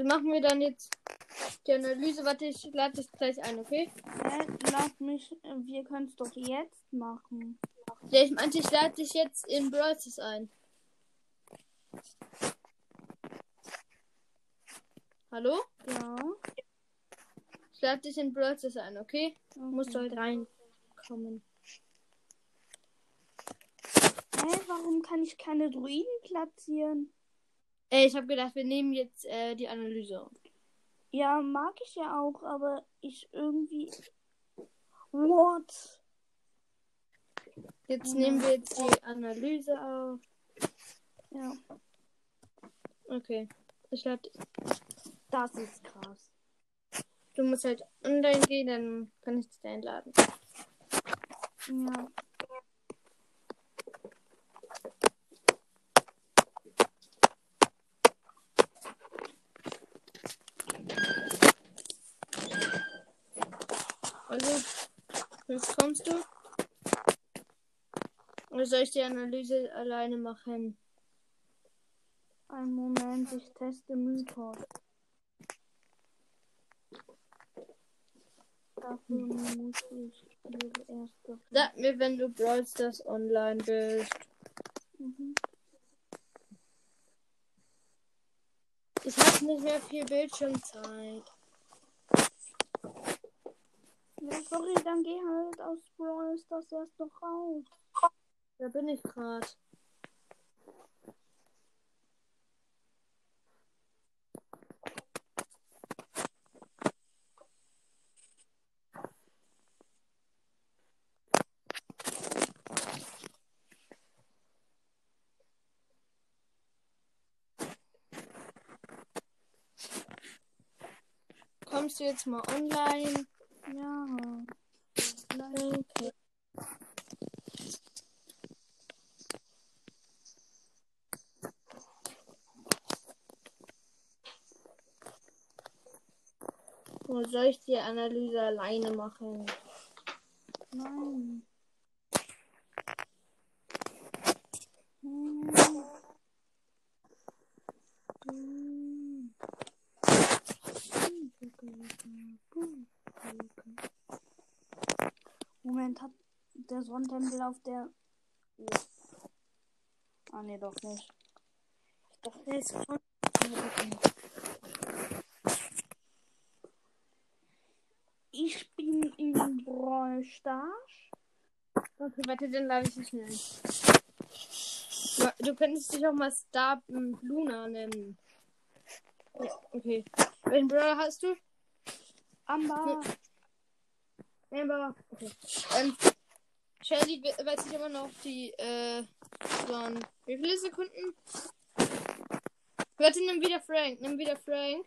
Also machen wir dann jetzt die Analyse. Warte, ich lade das gleich ein, okay? Hä? Lass mich, äh, wir können es doch jetzt machen. Ja, ich meinte, ich lade dich jetzt in Brawl Stars ein. Hallo? Ja. Ich lade dich in Brawl Stars ein, okay? Du Okay. musst halt reinkommen. Hä? Warum kann ich keine Druiden platzieren? Ey, ich habe gedacht, wir nehmen jetzt äh, die Analyse. auf. Ja, mag ich ja auch, aber ich irgendwie. What? Jetzt nehmen wir jetzt die Analyse auf. Ja, Okay. Ich lade. das ist krass. Du musst halt online gehen, dann kann ich dich einladen. Ja. Also, jetzt kommst du. Oder soll ich die Analyse alleine machen? Ein Moment, ich teste Mythos. Dafür muss ich ihre erste. Sag mir, wenn du Brawl Stars online bist. Mhm. Ich habe nicht mehr viel Bildschirmzeit. Ja, sorry, dann geh halt aus Brawl Stars erst noch raus. Da bin ich gerade. Kommst du jetzt mal online? Ja. Okay. Oder soll ich die Analyse alleine machen? Nein. Moment, hat der Sonnentempel auf der. Ah, nee, doch nicht. Ich dachte, jetzt kommt. Ich bin in Brawl. Okay, warte, dann lade ich dich schnell. Ja, Du könntest dich auch mal Star ähm, Luna nennen. Ja, okay. Welchen Brawler hast du? Amber. Amber. Okay. Ähm, Shelly we- weiß ich immer noch die, äh, waren, wie viele Sekunden? Warte, nimm wieder Frank, nimm wieder Frank.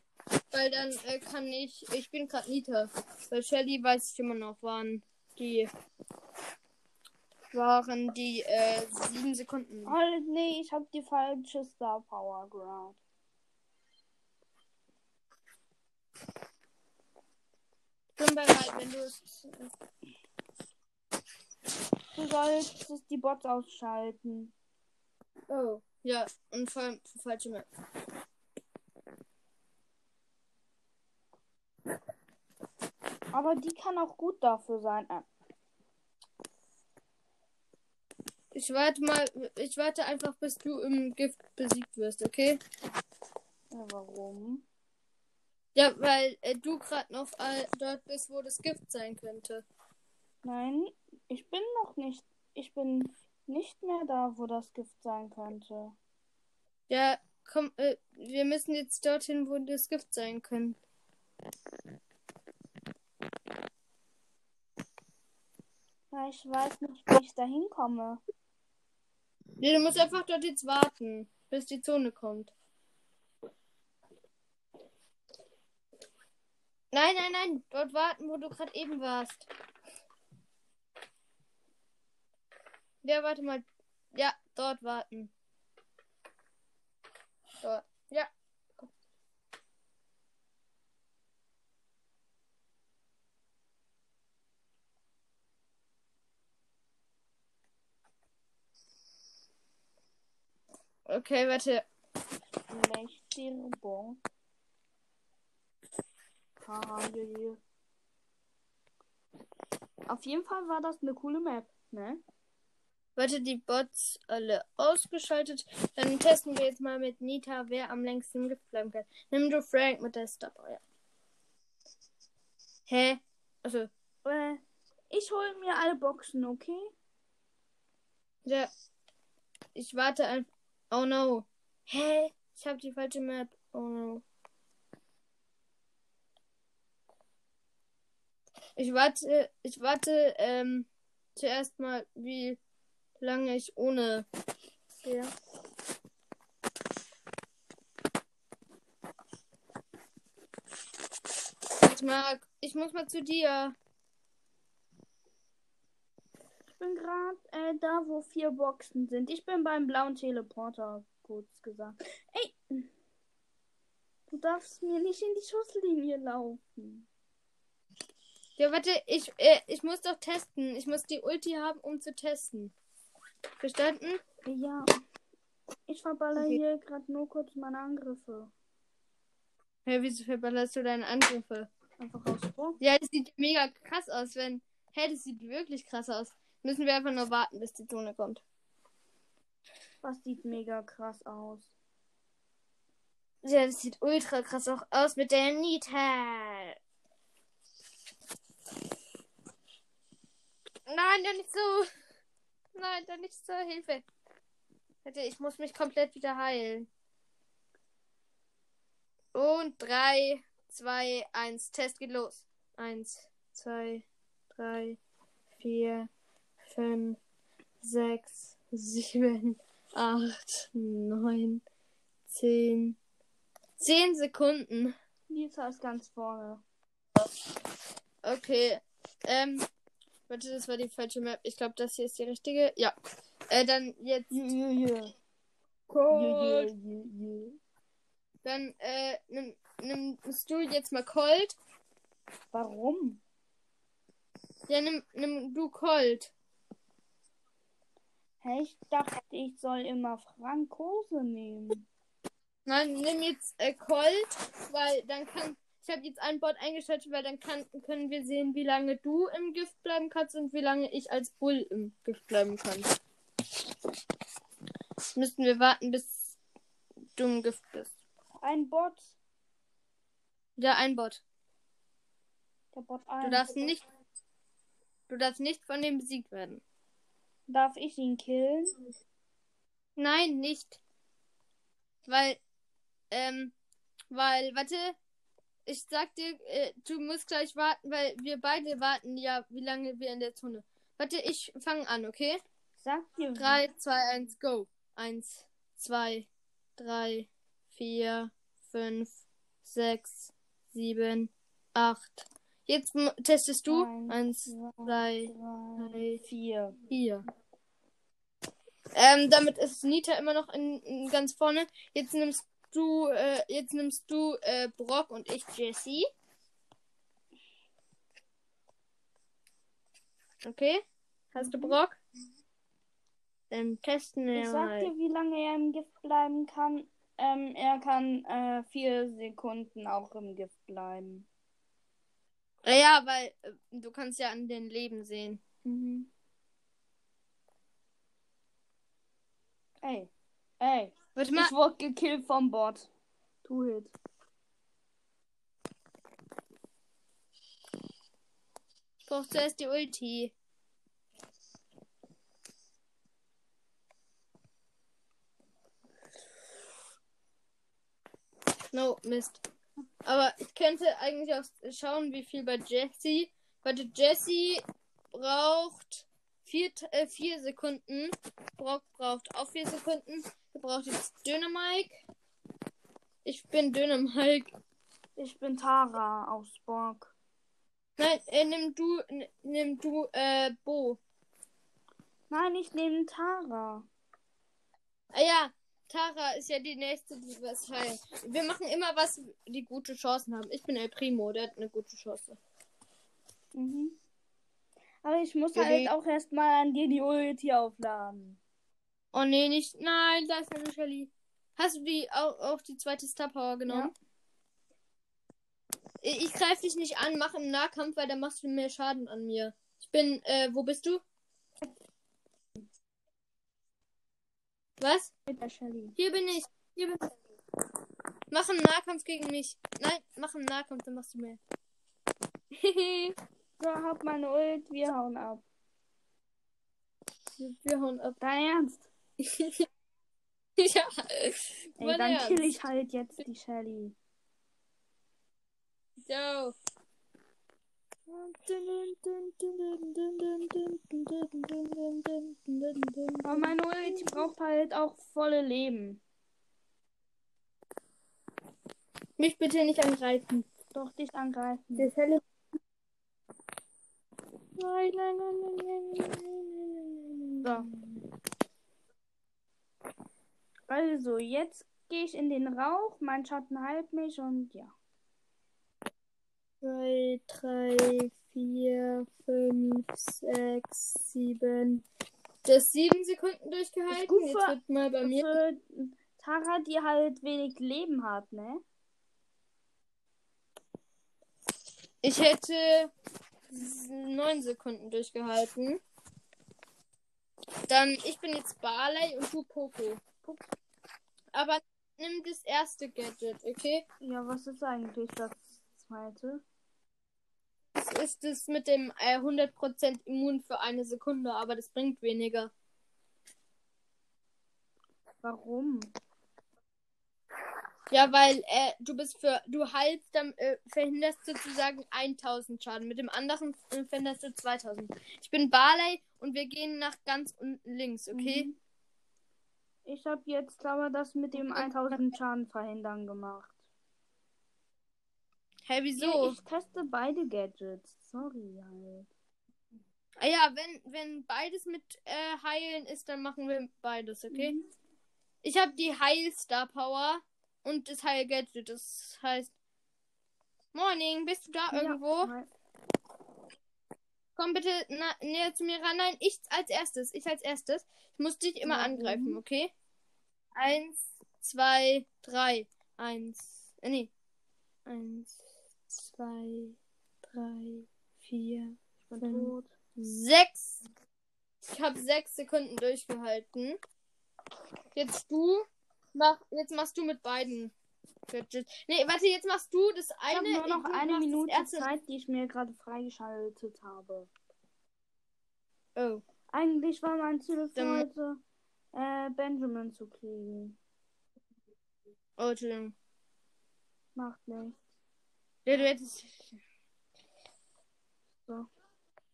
Weil dann äh, kann ich, ich bin gerade Nita. Weil Shelly weiß ich immer noch, waren die, waren die, äh, sieben Sekunden. Oh, nee, ich hab die falsche Star Power gerade. Bin bereit, wenn du es, Du solltest die Bots ausschalten. oh, ja, und vor allem falsche Map. Aber die kann auch gut dafür sein. Äh, Ich warte mal, ich warte einfach, bis du im Gift besiegt wirst, okay? ja, warum? Ja, weil äh, du gerade noch äh, dort bist, wo das Gift sein könnte. Nein, ich bin noch nicht. Ich bin nicht mehr da, wo das Gift sein könnte. Ja, komm, äh, wir müssen jetzt dorthin, wo das Gift sein könnte. Ja, ich weiß nicht, wie ich da hinkomme. Nee, du musst einfach dort jetzt warten, bis die Zone kommt. Nein, nein, nein, dort warten, wo du gerade eben warst. Ja, warte mal. Ja, dort warten. Dort. Ja. Okay, warte. je, je. Auf jeden Fall war das eine coole Map, ne? Warte, die Bots alle ausgeschaltet. Dann testen wir jetzt mal mit Nita, wer am längsten im Gift bleiben kann. Nimm du Frank mit der Star Power. Hä? Also, Äh, ich hole mir alle Boxen, okay? ja. Ich warte einfach. Oh no. Hä? Ich habe die falsche Map. Oh no. Ich warte, ich warte, ähm, zuerst mal, wie lange ich ohne Ja. Ich mag, ich muss mal zu dir. Ich bin gerade äh, da, wo vier Boxen sind. Ich bin beim blauen Teleporter, kurz gesagt. Ey! Du darfst mir nicht in die Schusslinie laufen. Ja, warte, ich, äh, ich muss doch testen. Ich muss die Ulti haben, um zu testen. Verstanden? Ja. Ich verballer Okay. hier gerade nur kurz meine Angriffe. Hä, wieso verballerst du deine Angriffe? Einfach aus. Ja, das sieht mega krass aus, wenn. Hä, das sieht wirklich krass aus. Müssen wir einfach nur warten, bis die Zone kommt. Was sieht mega krass aus. Ja, das sieht ultra krass auch aus mit der Nita. Nein, doch nicht so. Nein, doch nicht so. Hilfe. Ich muss mich komplett wieder heilen. Und 3, 2, 1. Test geht los. 1, 2, 3, 4, 5, 6, 7, 8, 9, 10. 10 Sekunden. Lisa ist ganz vorne. Okay. Ähm. Warte, das war die falsche Map. Ich glaube, das hier ist die richtige. Ja. Äh, dann jetzt. Yeah, yeah. Cold. Yeah. Dann, äh, nimm, nimmst du jetzt mal Cold. Warum? Ja, nimm, nimm du Cold. Hä, ich dachte, ich soll immer Frankose nehmen. Nein, nimm jetzt äh, Cold, weil dann kann. Ich habe jetzt einen Bot eingeschaltet, weil dann kann, können wir sehen, wie lange du im Gift bleiben kannst und wie lange ich als Bull im Gift bleiben kann. Müssten wir warten, bis du im Gift bist. Ein Bot. Ja, ein Bot. Der Bot Du 1. darfst nicht. Du darfst nicht von dem besiegt werden. Darf ich ihn killen? Nein, nicht. Weil, ähm, weil, warte, ich sag dir, äh, du musst gleich warten, weil wir beide warten ja, wie lange wir in der Zone. Warte, ich fange an, okay? Sag dir. 3, 2, 1, go. 1, 2, 3, 4, 5, 6, 7, 8. Jetzt testest du. Eins, 1, zwei, 3, drei, vier. 4. Ähm, damit ist Nita immer noch in, in ganz vorne. Jetzt nimmst du, äh, jetzt nimmst du äh, Brock und ich Jessie. Okay? Hast du Mhm. Brock? Dann testen wir Ich sag mal. dir, wie lange er im Gift bleiben kann. Ähm, er kann äh, vier Sekunden auch im Gift bleiben. Äh, Ja, weil äh, du kannst ja an den Leben sehen. Mhm. Ey. Ey. Warte mal. Ich wurde gekillt vom Bot. Tu Hit. Ich brauche zuerst die Ulti. No, Mist. Aber ich könnte eigentlich auch schauen, wie viel bei Jessie. Warte, Jessie braucht vier, äh, vier Sekunden. Brock braucht auch vier Sekunden. Er braucht jetzt Dynamike. Ich bin Dynamike. Ich bin Tara aus Bock. Nein, äh, nimm du, nimm du, äh, Bo. Nein, ich nehme Tara. Ah ja, Tara ist ja die nächste, die was heilt. Wir machen immer was, die gute Chancen haben. Ich bin El Primo, der hat eine gute Chance. Mhm. Aber ich muss Mhm. halt auch erstmal an dir die Ulti aufladen. Oh nee, nicht. Nein, da ist eine Shelly. Hast du die auch, auch die zweite Star Power genommen? Ich, ich greife dich nicht an, mach im Nahkampf, weil dann machst du mehr Schaden an mir. Ich bin, äh, wo bist du? Was? Mit der Shelly. Hier bin ich. Hier bin ich. Mach einen Nahkampf gegen mich. Nein, mach einen Nahkampf, dann machst du mehr. So, hab meine Ult, wir hauen ab. Wir hauen ab. Dein Ernst? Ja. Ey, dann Ernst. kill ich halt jetzt die Shelly. So. Aber meine Ult die braucht halt auch volle Leben. Mich bitte nicht angreifen. Doch dich angreifen. Das helle. Nein, nein, nein, nein, nein, nein, nein. So. Also, jetzt gehe ich in den Rauch, mein Schatten heilt mich und ja. 2, 3, 4, 5, 6, 7. Das 7 Sekunden durchgehalten. gut Jetzt für- wird mal bei mir. Tara, die halt wenig Leben hat, ne? Ich hätte 9 Sekunden durchgehalten. Dann, ich bin jetzt Barley und du Poco. Aber nimm das erste Gadget, okay? Ja, was ist eigentlich das zweite? Das ist es mit dem äh, 100% immun für eine Sekunde, aber das bringt weniger. Warum? Ja, weil äh, du bist für, du heilst, dann äh, verhinderst sozusagen 1000 Schaden. Mit dem anderen äh, verhinderst du 2000. Ich bin Barley und wir gehen nach ganz unten links, okay? Mhm. Ich habe jetzt aber das mit dem 1000 Schaden verhindern gemacht. Hä, Ja, wieso? ich teste beide Gadgets. Sorry halt. Ah ja, wenn, wenn beides mit äh, Heilen ist, dann machen wir beides, okay? Mhm. Ich habe die Heil Star Power und das Heil Gadget. Das heißt. Morning, bist du da irgendwo? Ja, Komm bitte na, näher zu mir ran. Nein, ich als erstes. Ich als erstes. Ich muss dich immer Warum? angreifen, okay? Eins, zwei, drei. Eins. Äh, nee. Eins, zwei, drei, vier, ich bin Fünf. tot. sechs. Ich habe sechs Sekunden durchgehalten. Jetzt du. Mach, jetzt machst du mit beiden. Gadgets. Nee, warte, jetzt machst du das Ich eine. habe nur noch eine das Minute Zeit, die ich mir gerade freigeschaltet habe. Oh. Eigentlich war mein Ziel für Dann- heute, äh, Benjamin zu kriegen. Oh, Entschuldigung. Macht nichts. Ja, du hättest. So.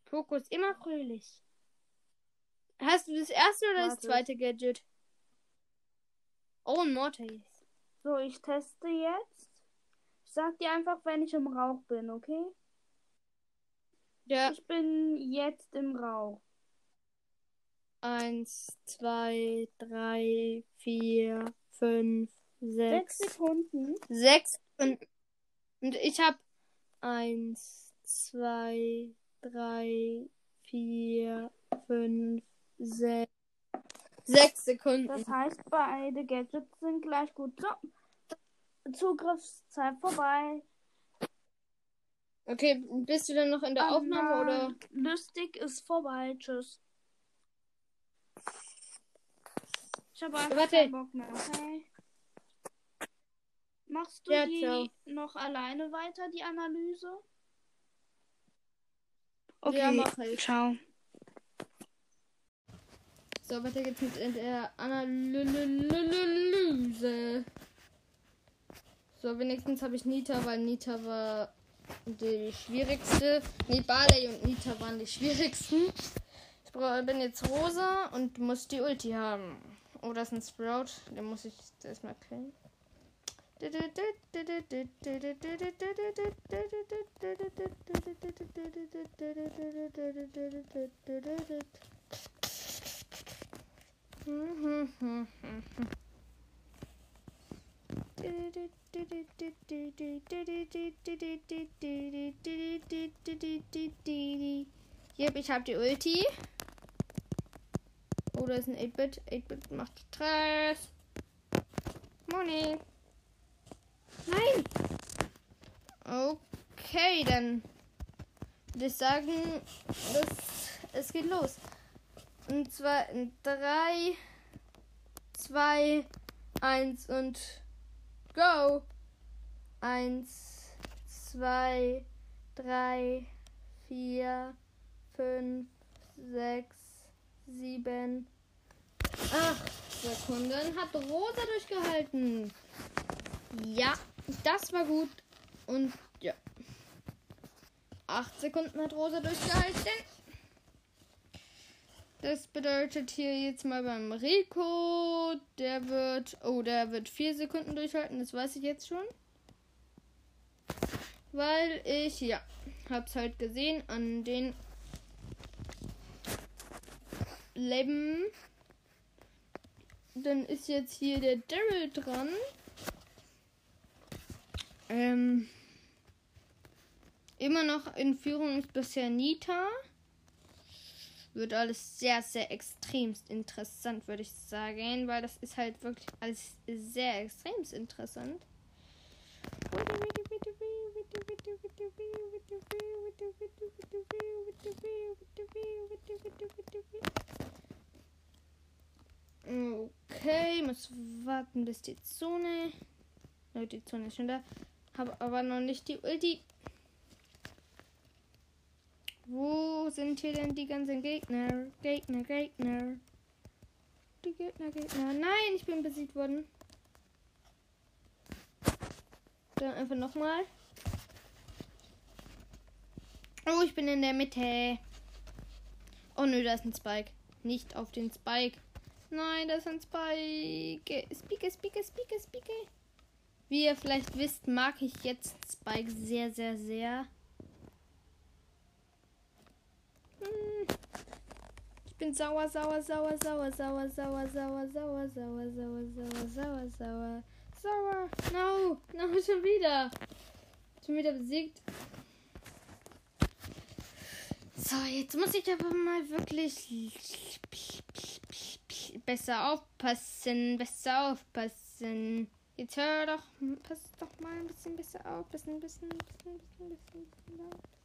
Fokus immer fröhlich. Hast du das erste oder das Warte. zweite Gadget? Oh, ein Mortis. So, ich teste jetzt. Ich sag dir einfach, wenn ich im Rauch bin, okay? Ja. Ich bin jetzt im Rauch. Eins, zwei, drei, vier, fünf, Sechs sechs. Sekunden. Sechs. Und, und ich hab eins, zwei, drei, vier, fünf, sechs. Sechs Sekunden. Das heißt, beide Gadgets sind gleich gut. So. Zugriffszeit vorbei. Okay, bist du dann noch in der Aufnahme Anna, oder? Lustig ist vorbei. Tschüss. Ich habe einfach Warte. keinen Bock mehr. Okay. Machst du Ja, die ciao. noch alleine weiter, die Analyse? Ja, mach ich. Ciao. So, weiter geht's mit der Analyse. So, wenigstens habe ich Nita, weil Nita war die schwierigste. Nee, Barley und Nita waren die schwierigsten. Ich bin jetzt rosa und muss die Ulti haben. Oh, das ist ein Sprout. Den muss ich erstmal killen. Yep, ich hab die Ulti. Oh, da ist ein 8-Bit. 8-Bit macht Stress. Morning. Nein. Okay, dann würde ich sagen, das, es geht los. Und zwar in 3, 2, 1 und go. 1, 2, 3, 4, 5, 6, 7, 8 Sekunden hat Rosa durchgehalten. Ja, das war gut. Und ja. 8 Sekunden hat Rosa durchgehalten. Das bedeutet hier jetzt mal beim Rico, der wird, oh, der wird 4 Sekunden durchhalten, das weiß ich jetzt schon. Weil ich, ja, hab's halt gesehen an den Leben. Dann ist jetzt hier der Daryl dran. Ähm, immer noch in Führung ist bisher Nita. Wird alles sehr, sehr extremst interessant, würde ich sagen, weil das ist halt wirklich alles sehr extremst interessant. Okay, muss warten, bis die Zone. Oh, die Zone ist schon da. Habe aber noch nicht die Ulti. Wo sind hier denn die ganzen Gegner? Gegner, Gegner. Die Gegner, Gegner. Nein, ich bin besiegt worden. Dann einfach nochmal. Oh, ich bin in der Mitte. Oh nö, da ist ein Spike. Nicht auf den Spike. Nein, das ist ein Spike. Spike, Spike, Spike, Spike. Wie ihr vielleicht wisst, mag ich jetzt Spike sehr, sehr, sehr. Hm. Ich bin sauer, sauer, sauer, sauer, sauer, sauer, sauer, sauer, sauer, sauer, sauer, sauer, sauer, sauer. No, no, schon wieder. Schon wieder besiegt. So, jetzt muss ich aber mal wirklich besser aufpassen, besser aufpassen. Jetzt hör doch, pass doch mal ein bisschen besser auf, bisschen, bisschen, bisschen, bisschen, bisschen, bisschen auf.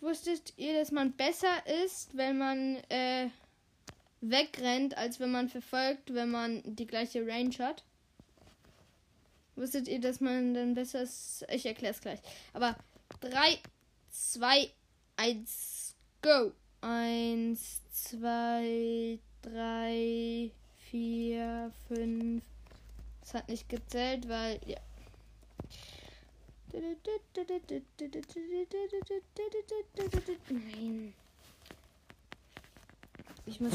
Wusstet ihr, dass man besser ist, wenn man äh, wegrennt, als wenn man verfolgt, wenn man die gleiche Range hat? Wusstet ihr, dass man dann besser ist? Ich erkläre es gleich. Aber 3, 2, 1, go! 1, 2, 3, 4, 5. Es hat nicht gezählt, weil, ja. Nein. Ich muss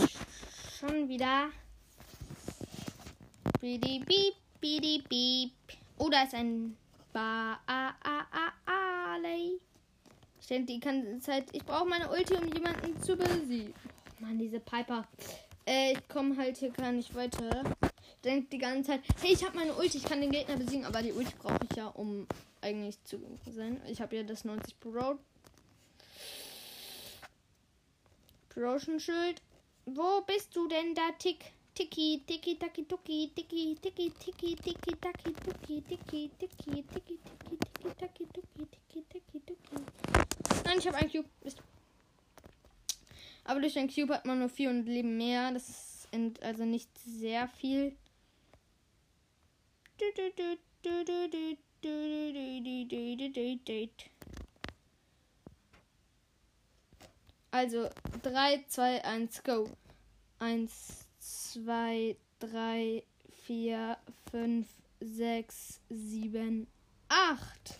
schon wieder. Bidi beep, bidi beep. Oh, da ist ein Ba a a a a Ich denke die ganze Zeit, ich brauche meine Ulti, um jemanden zu besiegen. Oh Mann, diese Piper. Äh, ich komme halt hier gar nicht weiter. Ich denke die ganze Zeit, hey, ich habe meine Ulti, ich kann den Gegner besiegen, aber die Ulti brauche ich ja, um eigentlich zu sein. Ich habe ja das 90 Pro. Promotion Schild. Wo bist du denn da, Tick? Tiki, tiki, taki, tuki, tiki, tiki, tiki, tiki, taki, tuki, tiki, tiki, tiki, tiki, tiki, taki, tuki, tiki, tiki, tuki. Nein, ich habe ein Cube. Mist. Aber durch ein Cube hat man nur 400 Leben mehr. Das ist also nicht sehr viel. Also 3, 2, 1, go. 1, 2, 3, 4, 5, 6, 7, 8.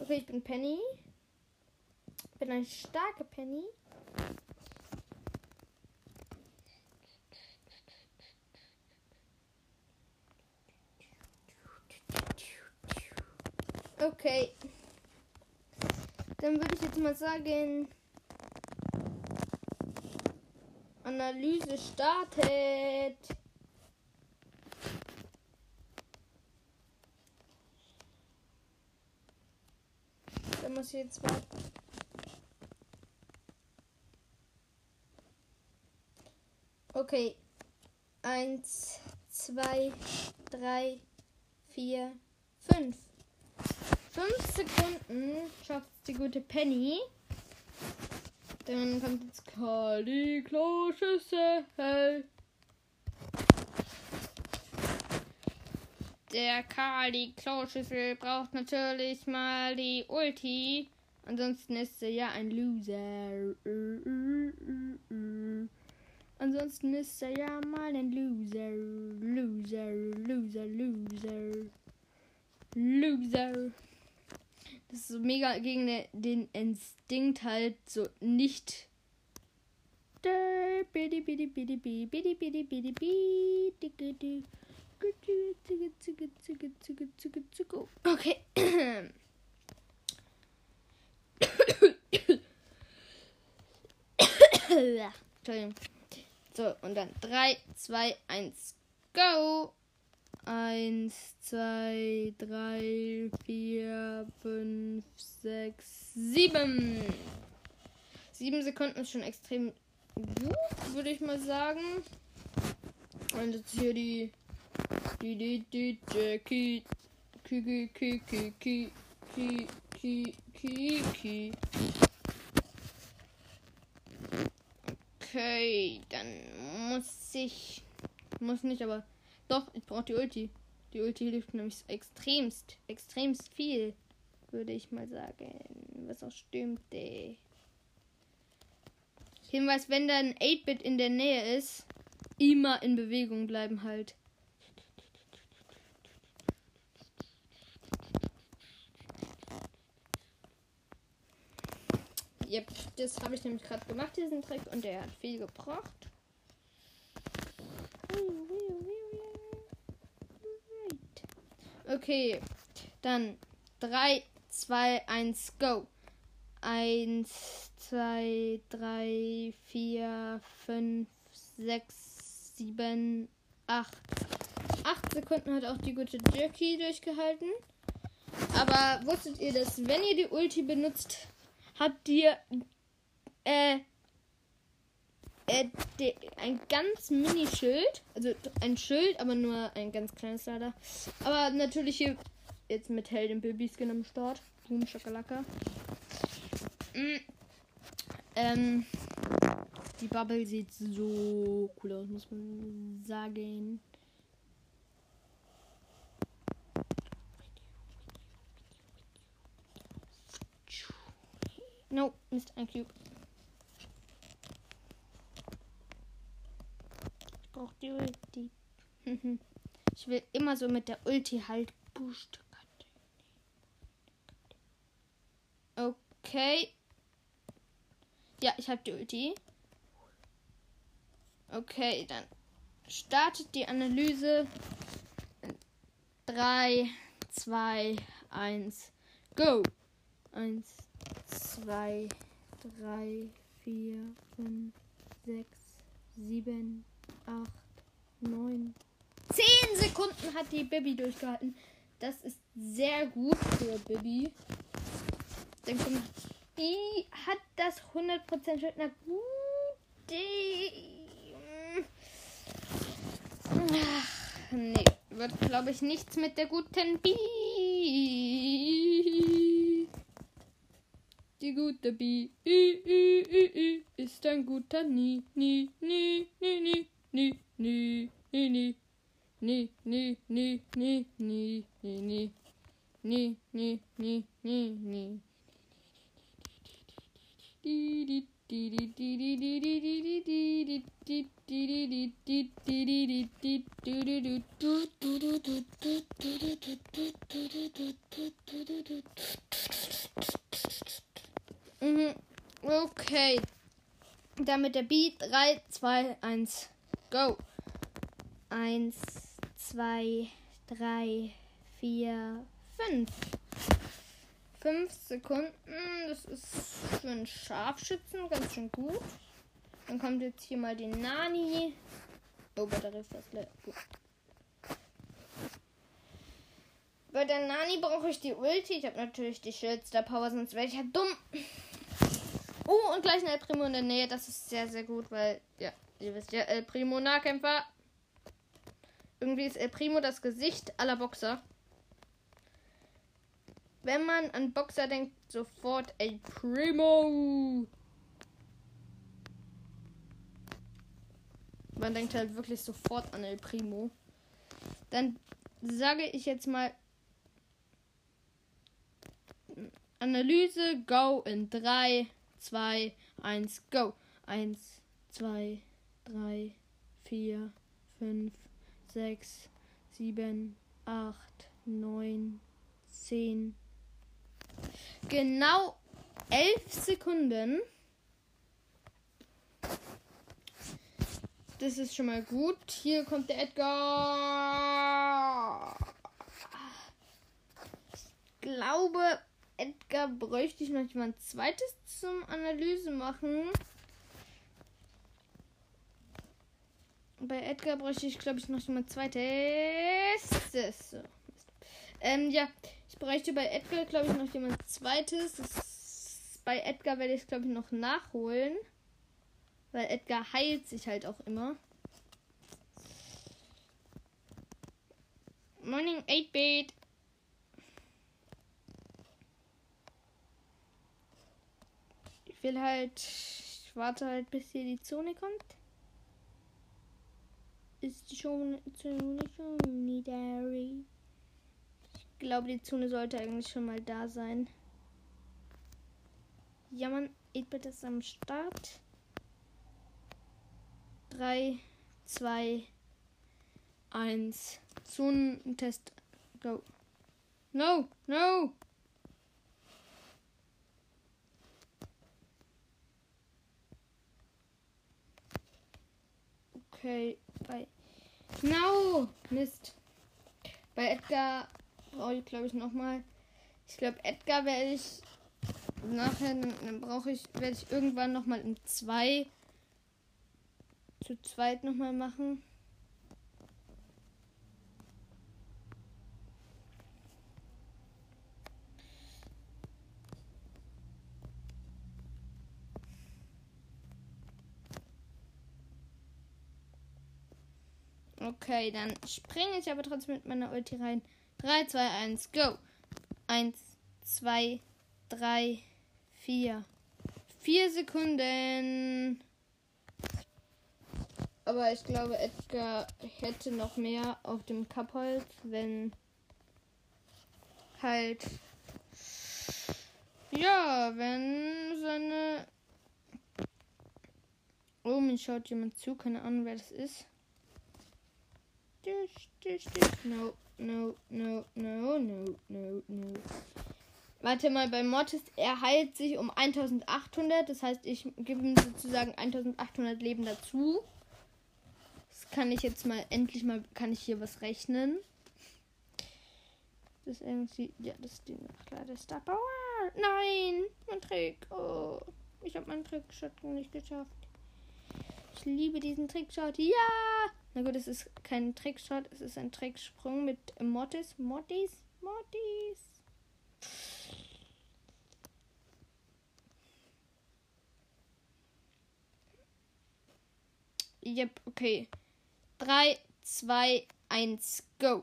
Okay, ich bin Penny. Bin eine starke Penny. Okay. Dann würde ich jetzt mal sagen, Analyse startet. Dann muss ich jetzt warten. Okay. Eins, zwei, drei, vier, fünf. Fünf Sekunden schafft die gute Penny. Dann kommt jetzt Kali Kloschüssel. Der Kali Kloschüssel braucht natürlich mal die Ulti. Ansonsten ist er ja ein Loser. Ansonsten ist er ja mal ein Loser. Loser, Loser, Loser. Loser. Das ist so mega gegen ne- den Instinkt halt so nicht. Okay. Entschuldigung. So, und dann 3, 2, 1, go! 1, 2, 3, 4, 5, 6, 7. 7 Sekunden ist schon extrem gut, würde ich mal sagen. Und jetzt hier die. Die, die, die, Jackie. Kiki, Kiki, Kiki, Kiki, Kiki. Okay, dann muss ich. Muss nicht, aber. Doch, ich brauche die Ulti. Die Ulti hilft nämlich extremst, extremst viel, würde ich mal sagen. Was auch stimmt, ey. Hinweis, wenn da ein 8-Bit in der Nähe ist, immer in Bewegung bleiben halt. Yep, das habe ich nämlich gerade gemacht, diesen Trick, und der hat viel gebracht. Okay, dann 3, 2, 1, go. 1, 2, 3, 4, 5, 6, 7, 8. 8 Sekunden hat auch die gute Jackie durchgehalten. Aber wusstet ihr, dass wenn ihr die Ulti benutzt, habt ihr äh, äh, ein ganz Mini-Schild. Also ein Schild, aber nur ein ganz kleines leider. Aber natürlich hier jetzt mit Helden Babyskin am Start. Boom, Schakalaka. Mm. Ähm, die Bubble sieht so cool aus, muss man sagen. No, ist ein Cube. Brauche die Ulti. ich will immer so mit der Ulti halt boosten. Okay. Ja, ich habe die Ulti. Okay, dann startet die Analyse. 3, 2, 1, go. 1, 2, 3, 4, 5, 6, 7, 8, 9. 10 Sekunden hat die Bibi durchgehalten. Das ist sehr gut für Bibi. Dann kommt. Wie hat das 100% Schild? Na gut. Ach, nee. Wird, glaube ich, nichts mit der guten Bi. Die gute Bi ist ein guter Nie. Nie, nie, nie, nie, nie, nie, nie, nie. Nie, nie, nie, nie, nie, nie, nie. Nie, nie, nie, nie, nie. Mhm. Okay. Damit der Beat 3, 2, 1, go. 1, 2, 3, 4, 5. 5 Sekunden. Das ist für einen Scharfschützen ganz schön gut. Dann kommt jetzt hier mal die Nani. Oh, Batterie das leer. Gut. Bei der Nani brauche ich die Ulti. Ich habe natürlich die Schildster Power, sonst wäre ich ja dumm. Oh, und gleich ein El Primo in der Nähe. Das ist sehr, sehr gut, weil, ja, ihr wisst ja, El Primo Nahkämpfer. Irgendwie ist El Primo das Gesicht aller Boxer. Wenn man an Boxer denkt, sofort El Primo. Man denkt halt wirklich sofort an El Primo. Dann sage ich jetzt mal Analyse, go in 3, 2, 1, go. 1, 2, 3, 4, 5, 6, 7, 8, 9, 10. Genau 11 Sekunden. Das ist schon mal gut. Hier kommt der Edgar. Ich glaube, Edgar bräuchte ich noch mal ein zweites zum Analyse machen. Bei Edgar bräuchte ich, glaube ich, noch mal zweites. Ähm, ja, ich bräuchte bei Edgar, glaube ich, noch jemand zweites. Das, bei Edgar werde ich glaube ich, noch nachholen. Weil Edgar heilt sich halt auch immer. Morning 8-Bit. Ich will halt. Ich warte halt, bis hier die Zone kommt. Ist die Zone, schon da? Ich glaube, die Zone sollte eigentlich schon mal da sein. Ja, man, 8-Bit ist am Start. 3, 2, 1. Zonentest. Go. No, no! Okay, bei. No! Mist. Bei Edgar brauche ich, glaube ich, nochmal. Ich glaube, Edgar werde ich nachher, dann, dann brauche ich, werde ich irgendwann nochmal in zwei zu zweit nochmal machen. Okay, dann springe ich aber trotzdem mit meiner Ulti rein. 3, 2, 1, go. 1, 2, 3, 4. 4 Sekunden. Aber ich glaube, Edgar hätte noch mehr auf dem Kappholz, wenn halt. Ja, wenn seine. Oh, mir schaut jemand zu, keine Ahnung, wer das ist. No, no, no, no, no, no, no. Warte mal, bei Mortis, er heilt sich um 1800. Das heißt, ich gebe ihm sozusagen 1800 Leben dazu kann ich jetzt mal, endlich mal, kann ich hier was rechnen. Das ist irgendwie, ja, das ist die Nachladestab. Oh, nein, mein Trick. Oh, ich habe meinen Trickshot nicht geschafft. Ich liebe diesen Trickshot. Ja! Na gut, es ist kein Trickshot, es ist ein Tricksprung mit Mortis. Mortis? Mortis. Yep, okay. 3, 2, 1, go.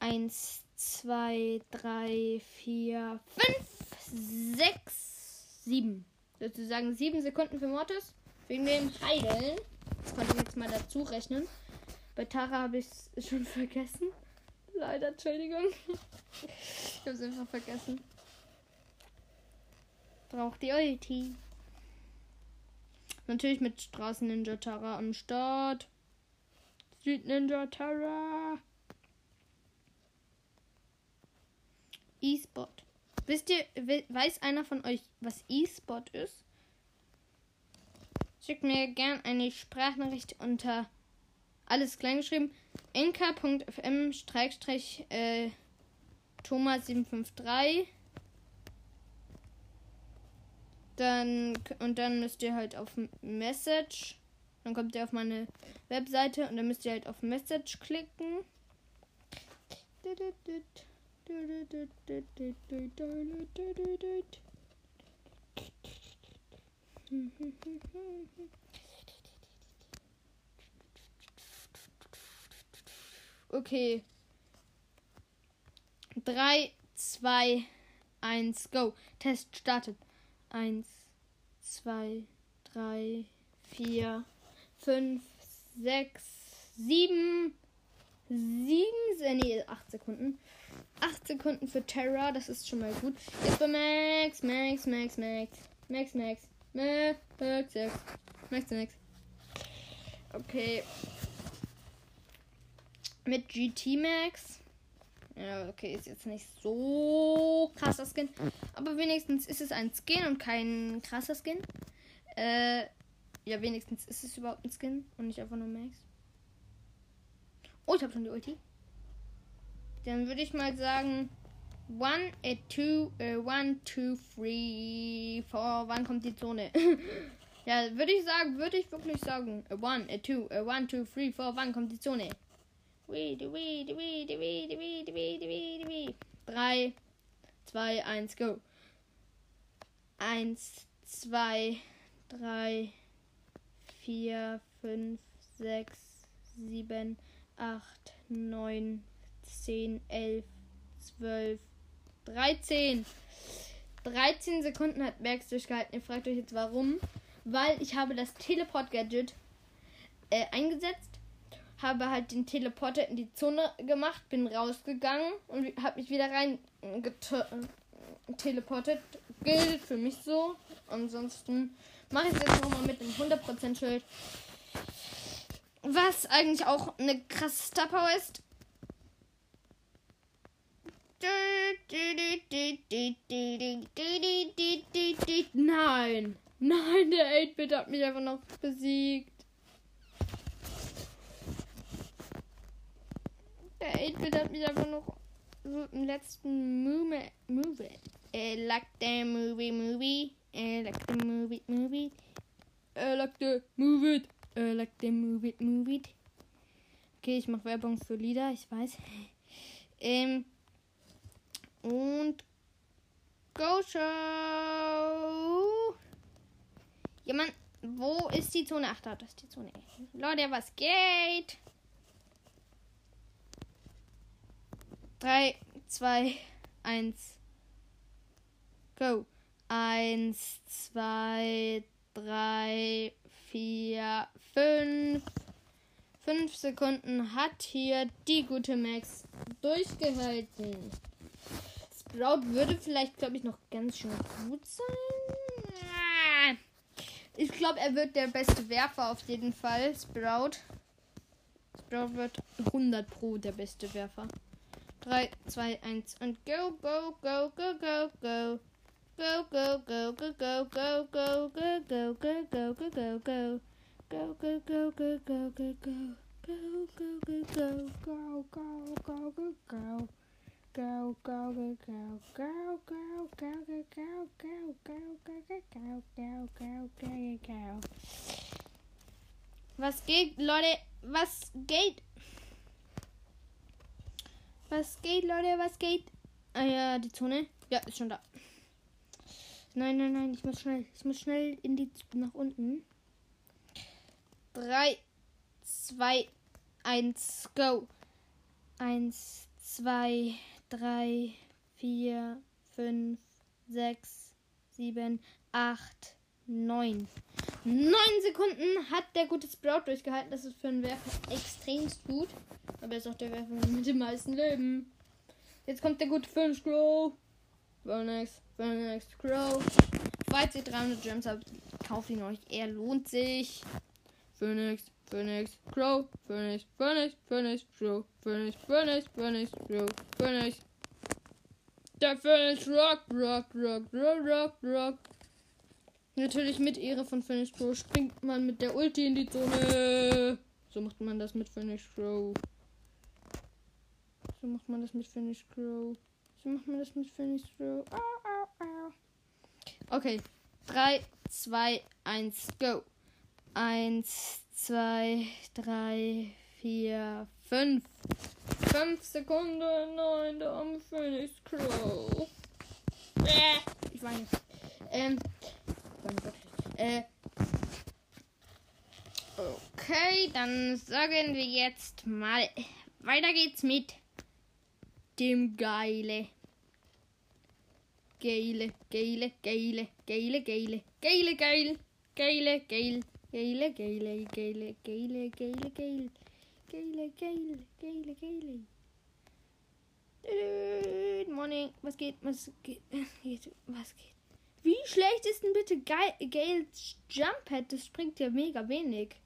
1, 2, 3, 4, 5, 6, 7. Sozusagen 7 Sekunden für Mortis. Wegen dem Heilen. Das konnte ich mal dazu rechnen. Bei Tara habe ich es schon vergessen. Leider, Entschuldigung. Ich habe es einfach vergessen. Braucht die Ulti. Natürlich mit Straßen Ninja Terra am Start. Süd Ninja Terra. E-Spot. Wisst ihr, weiß einer von euch, was E-Spot ist? Schickt mir gern eine Sprachnachricht unter alles klein geschrieben. nk.fm äh, Thomas 753 dann und dann müsst ihr halt auf Message. Dann kommt ihr auf meine Webseite und dann müsst ihr halt auf Message klicken. Okay. 3, 2, 1, go. Test startet. 1, 2, 3, 4, 5, 6, 7, 7, nee, 8 Sekunden. 8 Sekunden für Terra, das ist schon mal gut. Jetzt bei Max, Max, Max, Max, Max, Max, Max, Max, Max, Max, Max. Okay. Mit GT Max. Ja, okay, ist jetzt nicht so krasser Skin. Aber wenigstens ist es ein Skin und kein krasser Skin. Äh, ja, wenigstens ist es überhaupt ein Skin und nicht einfach nur Max. Oh, ich habe schon die Ulti. Dann würde ich mal sagen, One, a two, a one, two, three, four. Wann kommt die Zone? ja, würde ich sagen, würde ich wirklich sagen. A one, a two, a one, two, three, four. Wann kommt die Zone? Weed, weed, weed, weed, weed, weed, weed, weed. Drei, zwei, eins, go. Eins, zwei, drei, vier, fünf, sechs, sieben, acht, neun, zehn, elf, zwölf. 13. 13 Sekunden hat Max durchgehalten. Ihr fragt euch jetzt warum. Weil ich habe das Teleport-Gadget äh, eingesetzt, habe halt den Teleporter in die Zone gemacht, bin rausgegangen und habe mich wieder rein teleportet. Gilt für mich so. Ansonsten mache ich es jetzt nochmal mit dem 100% Schild. Was eigentlich auch eine krasse Star Power ist. Nein. Nein, der 8-Bit hat mich einfach noch besiegt. Der 8-Bit hat mich einfach noch so im letzten Move. Move. I like the movie, movie. I like the movie, movie. I like the move it. I like the move it. Okay, ich mache Werbung für Lieder, ich weiß. Ähm, und Go Show. Ja, Mann, wo ist die Zone? Ach, da ist die Zone. Leute, was geht? 3, 2, 1, go. 1, 2, 3, 4, 5. 5 Sekunden hat hier die gute Max durchgehalten. Sprout würde vielleicht, glaube ich, noch ganz schön gut sein. Ich glaube, er wird der beste Werfer auf jeden Fall. Sprout. Sprout wird 100 Pro der beste Werfer. 3, 2, 1 und go, go, go, go, go, go. Go, go, go, go, go, go, go, go, go, go, go, go, go, go. Go, go, go, go, go, go, go. Go, go, go, go, go, go, go, go, go. Go, go, go, go, go, go, go, go, go, go, go, go, go, go, go, go, go, go. Was geht, Leute? Was geht? Was geht, Leute? Was geht? Ah ja, die Zone. Ja, ist schon da. Nein, nein, nein, ich muss schnell. Ich muss schnell in die nach unten. 3, 2, 1, go. 1, 2, 3, 4, 5, 6, 7, 8, 9. 9 Sekunden hat der gute Sprout durchgehalten. Das ist für einen Werfer extremst gut. Aber er ist auch der Werfer mit dem meisten Leben. Jetzt kommt der gute Phoenix Crow. Phoenix, Phoenix Crow. Falls ihr 300 Gems habt, kauft ihn euch. Er lohnt sich. Phoenix, Phoenix, Crow, Phoenix, Phoenix, Phoenix, Crow, Phoenix, Phoenix, Phoenix, Crow, Phoenix. Der Phoenix Rock, Rock, Rock, Rock, Rock, Rock. Natürlich mit Ehre von Phoenix Crow springt man mit der Ulti in die Zone. So macht man das mit Phoenix Crow. So macht man das mit Phoenix Crow. So macht man das mit Phoenix Crow. Au, au, au. Okay. 3, 2, 1, go. 1, 2, 3, 4, 5. 5 Sekunden. Nein, der arme Phoenix Crow. Äh, ich meine. Ähm. Äh. Okay, dann sagen wir jetzt mal. Weiter geht's mit dem Geile. Geile, geile, geile, geile, geile, geile, geil, geile, geil, geile, geile, geile, geile, geile, geil, geile, geil, geile, geile. Good morning. Was geht? Was geht? Was geht? Wie schlecht ist denn bitte Gales Jump Pad? Das springt ja mega wenig.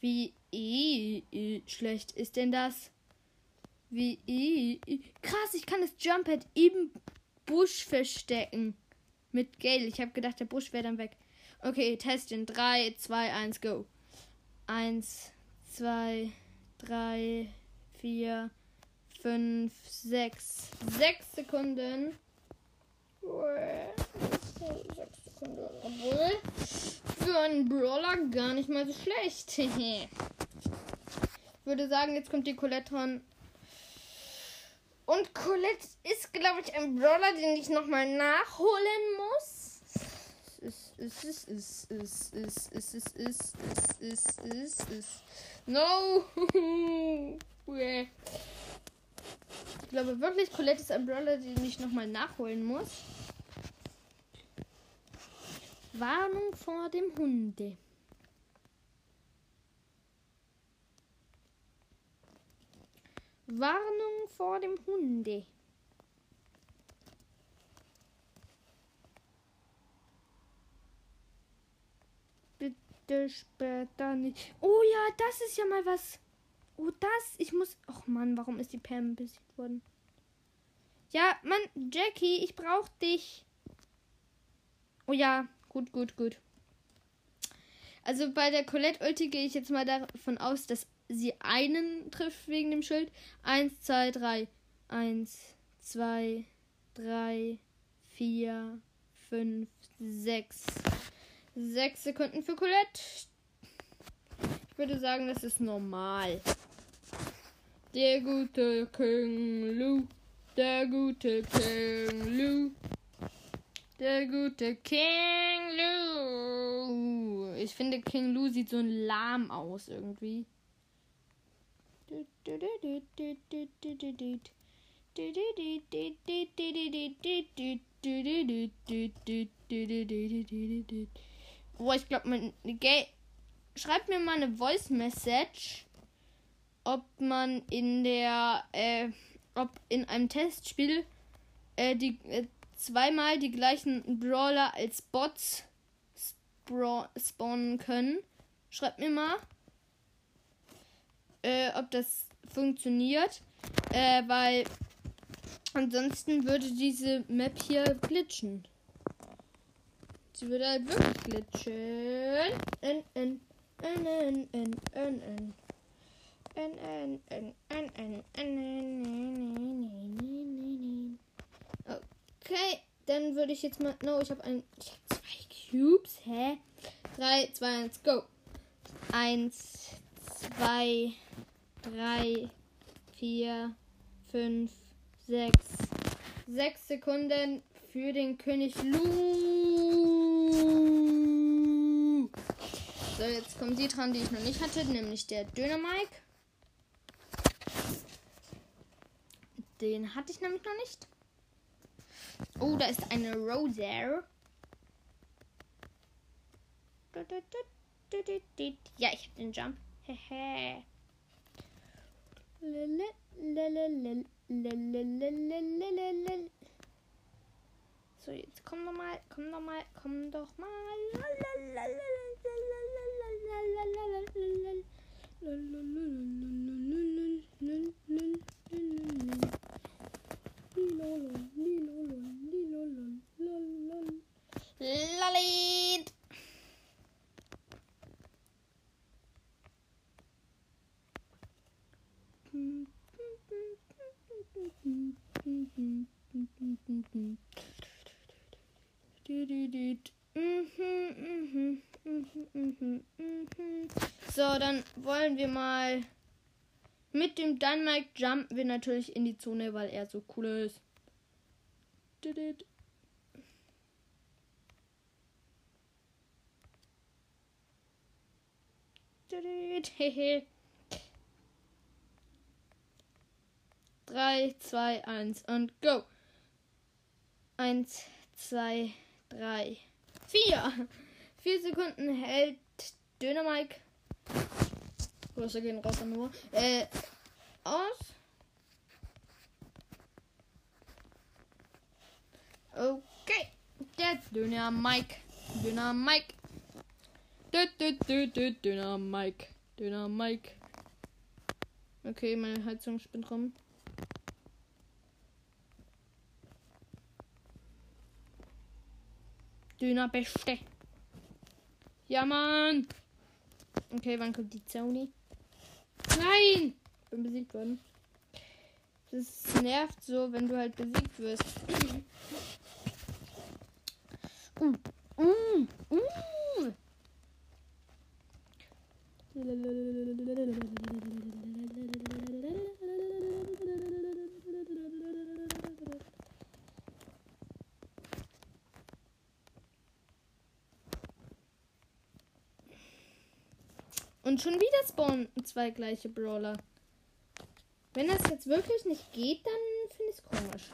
Wie schlecht ist denn das? Wie. Krass, ich kann das Jump Pad im Busch verstecken. Mit Gale. Ich habe gedacht, der Busch wäre dann weg. Okay, testen. 3, 2, 1, go. 1, 2, 3, 4, 5, 6. 6 Sekunden. 6 Sekunden. Obwohl, für einen Brawler gar nicht mal so schlecht. ich würde sagen, jetzt kommt die Colette dran. Und Colette ist, glaube ich, ein Brawler, den ich nochmal nachholen muss. Ist, ist, ist, ist, ist, ist, ist, ist, ist, ist, ist, ist. No! Ich glaube wirklich, Colette ist ein Brawler, den ich nochmal nachholen muss. Warnung vor dem Hunde. Warnung vor dem Hunde. Bitte später nicht. Oh ja, das ist ja mal was. Oh, das. Ich muss. Och Mann, warum ist die Pam besiegt worden? Ja, Mann, Jackie, ich brauch dich. Oh ja, gut, gut, gut. Also bei der Colette Ulti gehe ich jetzt mal davon aus, dass sie einen trifft wegen dem Schild. Eins, zwei, drei. Eins, zwei, drei, vier, fünf, sechs. Sechs Sekunden für Colette. Ich würde sagen, das ist normal. Der gute King Lou. Der gute King Lou. Der gute King Lou. Ich finde, King Lou sieht so lahm aus irgendwie. Oh, ich glaube, man. Schreibt mir mal eine Voice Message, ob man in der, äh, ob in einem Testspiel äh, die äh, zweimal die gleichen Brawler als Bots spawnen können. Schreibt mir mal äh, ob das funktioniert. Äh, weil ansonsten würde diese Map hier glitschen. Sie würde halt wirklich glitschen. N, N, N, N, N, N, N. N, N, N, N, N, N, Okay, dann würde ich jetzt mal. No, ich habe ein. Ich habe zwei Cubes. Hä? 3, 2, 1, go. 1, 2, 3, 4, 5, 6. 6 Sekunden für den König Lu. So, jetzt kommt die dran, die ich noch nicht hatte, nämlich der Döner-Mike. Den hatte ich nämlich noch nicht. Oh, da ist eine Roser. Ja, ich habe den Jump. Hehe. So, jetzt komm doch mal, komm doch mal, komm doch mal. Lalit. So, dann wollen wir mal mit dem Dynamite jumpen wir natürlich in die Zone, weil er so cool ist. 3, 2, 1 und go. 1, 2, 3, 4. 4 Sekunden hält Dynamike. Grüße gehen raus an Noah. Äh, aus. Okay. Der Dynamike. Dynamike. Dü, dü, dü, dü, Dynamike. Dynamike. Okay, meine Heizung spinnt rum. Döner beste. Ja, Mann. Okay, wann kommt die Zone? Nein! Ich bin besiegt worden. Das nervt so, wenn du halt besiegt wirst. uh, uh, uh. Und schon wieder spawnen zwei gleiche Brawler. Wenn das jetzt wirklich nicht geht, dann finde ich es komisch.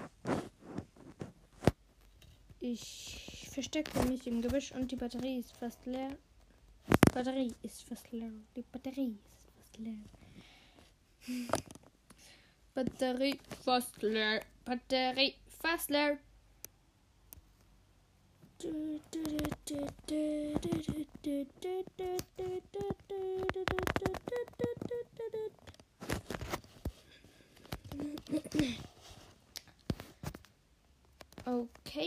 Ich verstecke mich im Gebüsch und die Batterie ist fast leer. Batterie ist fast leer. Die Batterie ist fast leer. Batterie fast leer. Batterie fast leer. Okay,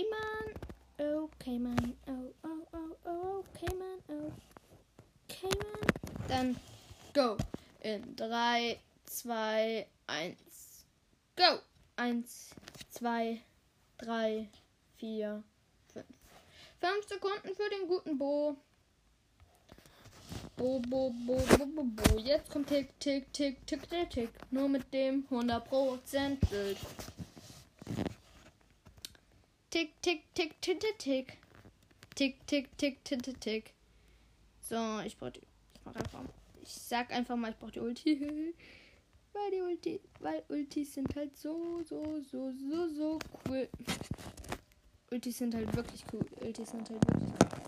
man. Okay, man. Oh, oh, oh, oh, okay, man. Okay, man. Dann go. In 3, 2, 1. Go. 1, 2, 3, 4, 5. 5 Sekunden für den guten Bo. Bo, bo, bo, bo, bo, bo. Jetzt kommt Tick, Tick, Tick, Tick, Tick, Tick. Nur mit dem 100% Bild. Tick, tick, tick, tick, tick, tick. Tick, tick, tick, tick, tick, tick. So, ich brauche ich mach einfach. Ich sag einfach mal, ich brauche die Ulti. weil die Ulti, weil Ultis sind halt so, so, so, so, so cool. Ultis sind halt wirklich cool. Ultis sind halt wirklich cool.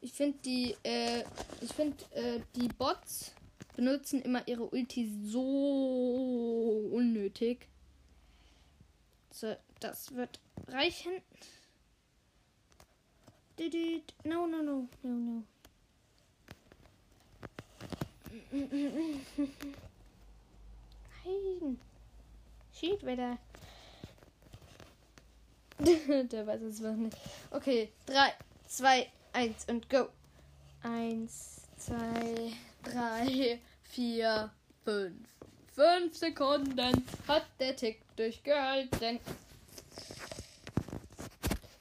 Ich finde die, äh, ich finde äh, die Bots benutzen immer ihre Ulti so unnötig. So, das wird reichen. No, no, no, no, no. Nein. Schied wieder. Der weiß es noch nicht. Okay, 3, 2, 1 und go. 1, 2, 3, 4, 5. 5 Sekunden hat der Tick durchgehalten.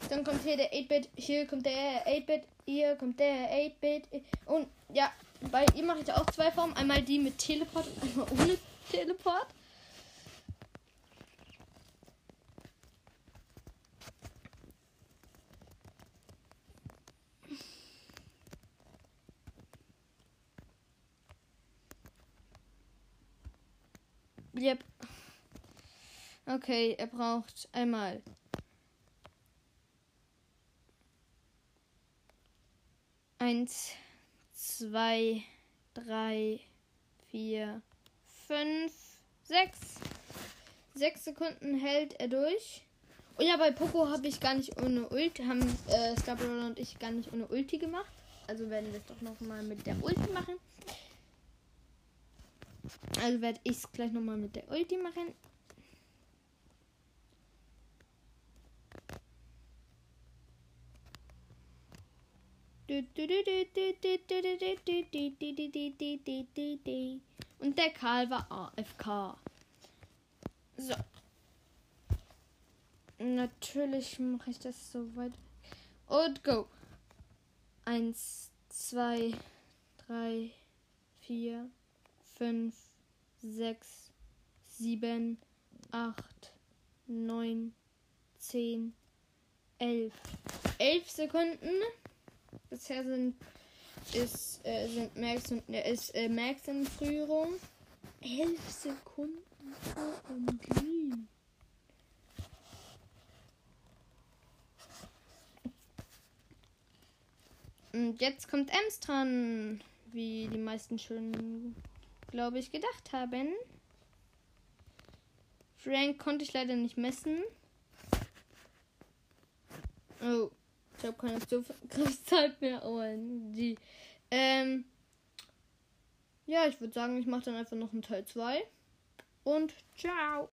Dann kommt hier der 8-Bit, hier kommt der 8-Bit, hier kommt der 8-Bit. Und ja, bei ihm mache ich auch zwei Formen. Einmal die mit Teleport und einmal ohne Teleport. Yep. Okay, er braucht einmal eins, zwei, drei, vier, fünf, sechs. Sechs Sekunden hält er durch. Oh ja, bei Poco habe ich gar nicht ohne Ulti, haben äh, Scarborough und ich gar nicht ohne Ulti gemacht. Also werden wir es doch nochmal mit der Ulti machen. Also werde ich es gleich nochmal mit der Ulti machen. Und der Karl war AFK. So. Natürlich mache ich das so weit. Und go. Eins, zwei, drei, vier, fünf, sechs, sieben, acht, neun, zehn, elf. Elf Sekunden. Bisher sind ist, äh, sind Max und äh, ist äh, Max in Führung. Elf Sekunden. OMG. Und jetzt kommt Ems dran, wie die meisten schon, glaube ich, gedacht haben. Frank konnte ich leider nicht messen. Oh, ich habe keine Zugriffszeit mehr. OMG. Ähm, ja, ich würde sagen, ich mache dann einfach noch einen Teil 2. Und ciao.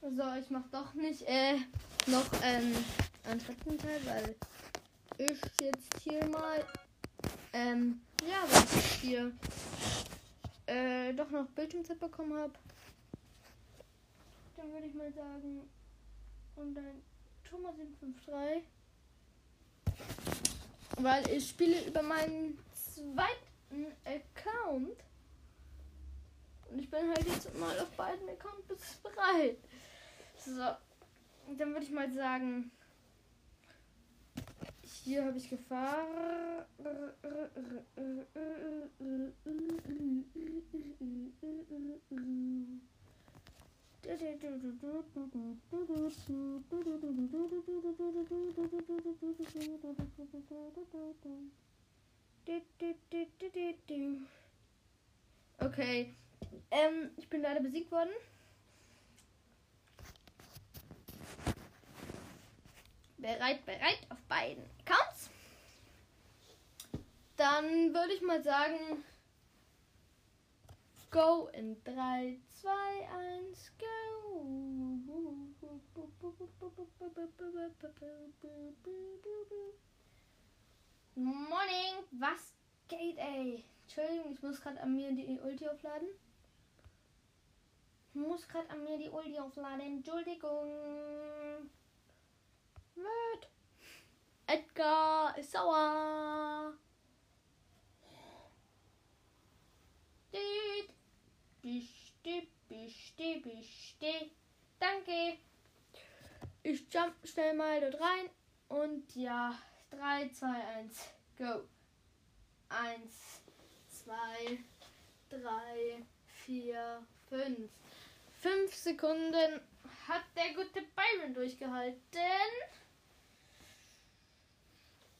So, ich mache doch nicht äh, noch ähm, einen dritten Teil, weil ich jetzt hier mal, ähm, ja, weil ich hier äh, doch noch Bildschirmzeit bekommen habe. Dann würde ich mal sagen, und dann Thomas 753. Weil ich spiele über meinen zweiten Account. Und ich bin halt jetzt mal auf beiden Accounts bereit. So, dann würde ich mal sagen, hier habe ich Gefahr. Okay. Ähm, ich bin leider besiegt worden. Bereit, bereit auf beiden Accounts. Dann würde ich mal sagen, go in 3, 2, 1, go. Morning, was geht, ey? Entschuldigung, ich muss gerade an mir die Ulti aufladen. Ich muss gerade an mir die Ulti aufladen. Entschuldigung. Wird. Edgar ist sauer. Biste, biste, biste. Danke. Ich jump schnell mal dort rein. Und ja, 3, 2, 1, go. 1, 2, 3, 4, 5. 5 Sekunden hat der gute Byron durchgehalten.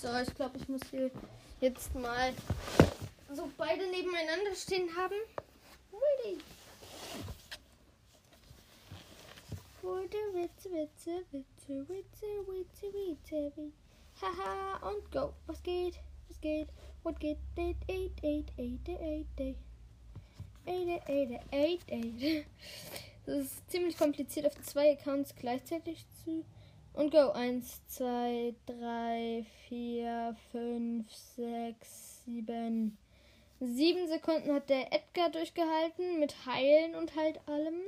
So, ich glaube, ich muss hier jetzt mal so beide nebeneinander stehen haben. Gute Witze, Witze, Witze, Witze, Witze, Witze, Witze. Haha, und go. Was geht? Was geht? What geht? Eight, eight, eight, eight, eight, eight. Eight, eight, eight, eight. Das ist ziemlich kompliziert, auf zwei Accounts gleichzeitig zu. Und go. Eins, zwei, drei, vier, fünf, sechs, sieben. Sieben Sekunden hat der Edgar durchgehalten mit Heilen und halt allem.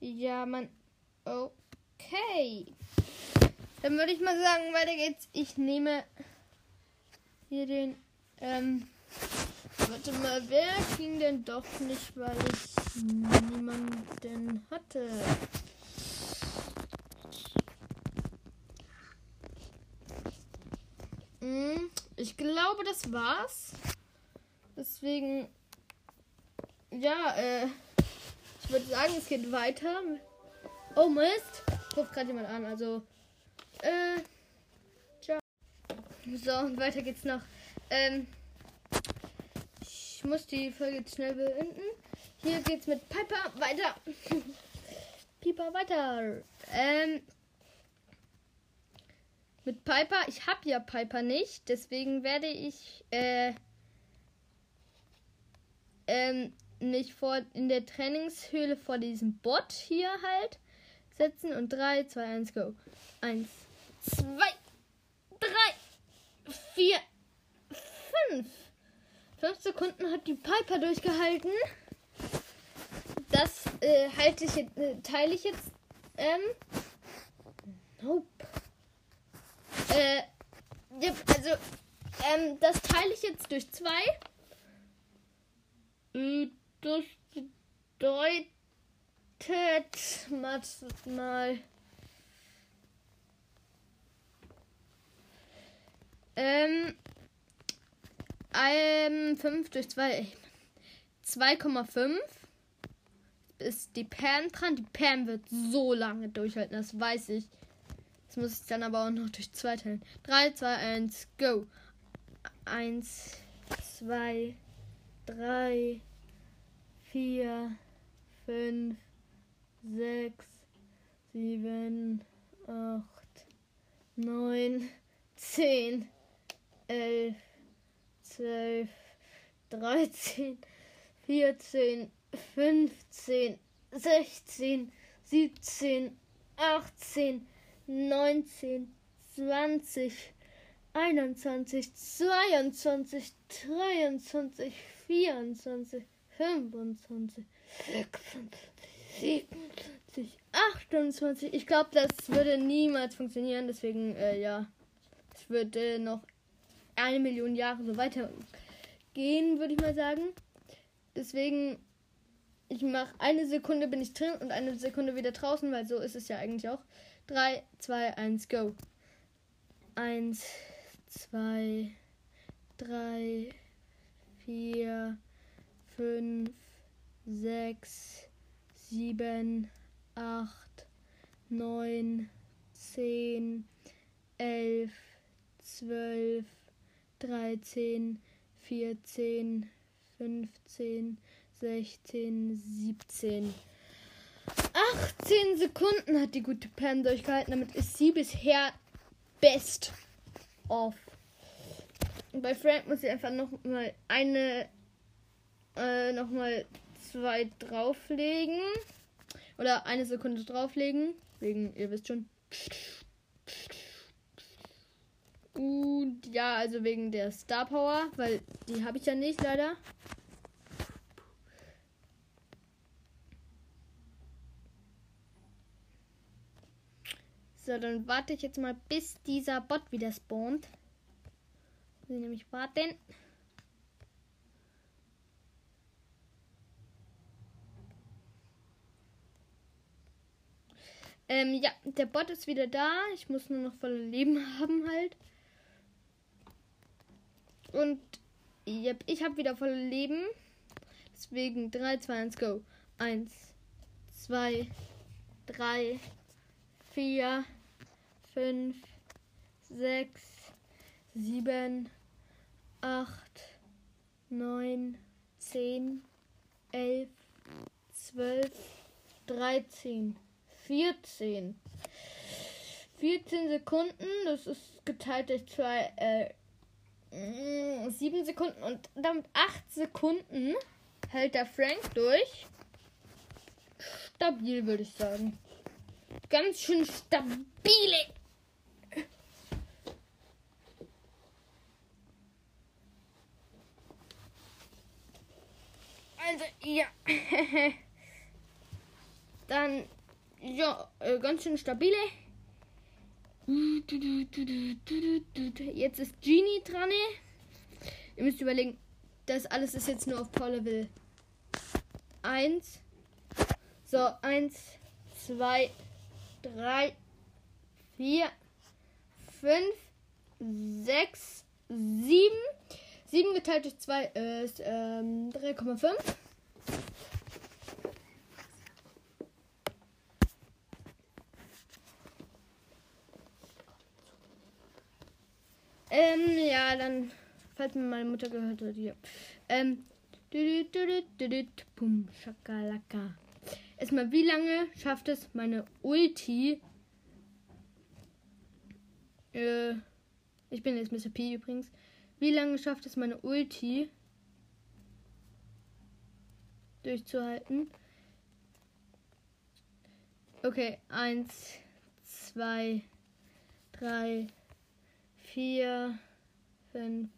Ja, man. Okay. Dann würde ich mal sagen, weiter geht's. Ich nehme hier den. Ähm, warte mal, wer ging denn doch nicht, weil ich niemanden hatte? Hm, ich glaube, das war's. Deswegen, ja, äh, ich würde sagen, es geht weiter. Oh Mist, ruft gerade jemand an, also, äh, ciao. So, und weiter geht's noch. Ähm, ich muss die Folge jetzt schnell beenden. Hier geht's mit Piper weiter. Piper weiter. Ähm, mit Piper, ich habe ja Piper nicht, deswegen werde ich äh, ähm, mich vor in der Trainingshöhle vor diesem Bot hier halt setzen und 3, 2, 1, go. 1, 2, 3, 4, 5. 5 Sekunden hat die Piper durchgehalten. Das äh, halte ich äh, teile ich jetzt. Ähm, nope. Äh, also, ähm, das teile ich jetzt durch zwei. Äh, Das bedeutet, warte mal. Ähm, ähm, 5 durch 2. 2,5 ist die Pam dran. Die Pam wird so lange durchhalten, das weiß ich. Das muss ich dann aber auch noch durch 2 teilen. 3, 2, 1, go. 1, 2, 3, 4, 5, 6, 7, 8, 9, 10, 11, 12, 13, 14, 15, 16, 17, 18, 19, 20, 21, 22, 23, 24, 25, 26, 27, 28. Ich glaube, das würde niemals funktionieren. Deswegen, äh, ja. Es würde noch eine Million Jahre so weitergehen, würde ich mal sagen. Deswegen, ich mache eine Sekunde bin ich drin und eine Sekunde wieder draußen, weil so ist es ja eigentlich auch. 3, 2, 1, go. 1, 2, 3, 4, 5, 6, 7, 8, 9, 10, 11, 12, 13, 14, 15, 16, 17. 18 Sekunden hat die gute Pam durchgehalten. Damit ist sie bisher best of. Und bei Frank muss ich einfach noch mal eine, äh, noch mal zwei drauflegen. Oder eine Sekunde drauflegen. Wegen, ihr wisst schon. Und ja, also wegen der Star Power, weil die habe ich ja nicht leider. So, dann warte ich jetzt mal, bis dieser Bot wieder spawnt. Nämlich warten. Ähm, ja, der Bot ist wieder da. Ich muss nur noch volle Leben haben halt. Und yep, ich habe wieder volle Leben. Deswegen 3, 2, 1, go. 1, 2, 3, 4, 5, 6, 7, 8, 9, 10, 11, 12, 13, 14. 14 Sekunden, das ist geteilt durch zwei, äh, 7 Sekunden und damit 8 Sekunden hält der Frank durch. Stabil, würde ich sagen. Ganz schön stabile. Also, ja. Dann, ja, äh, ganz schön stabile. Jetzt ist Genie dran. Ihr müsst überlegen, das alles ist jetzt nur auf Power Level 1. So, 1, 2, 3, 4, 5, 6, 7. 7 geteilt durch 2 ist ähm, 3,5. Ähm, ja, dann, falls mir meine Mutter gehört hat, hier. Ähm, pum, schakalaka. Erstmal, wie lange schafft es meine Ulti? Äh, ich bin jetzt Mr. P übrigens. Wie lange schafft es meine Ulti durchzuhalten? Okay, eins, zwei, drei, vier, fünf,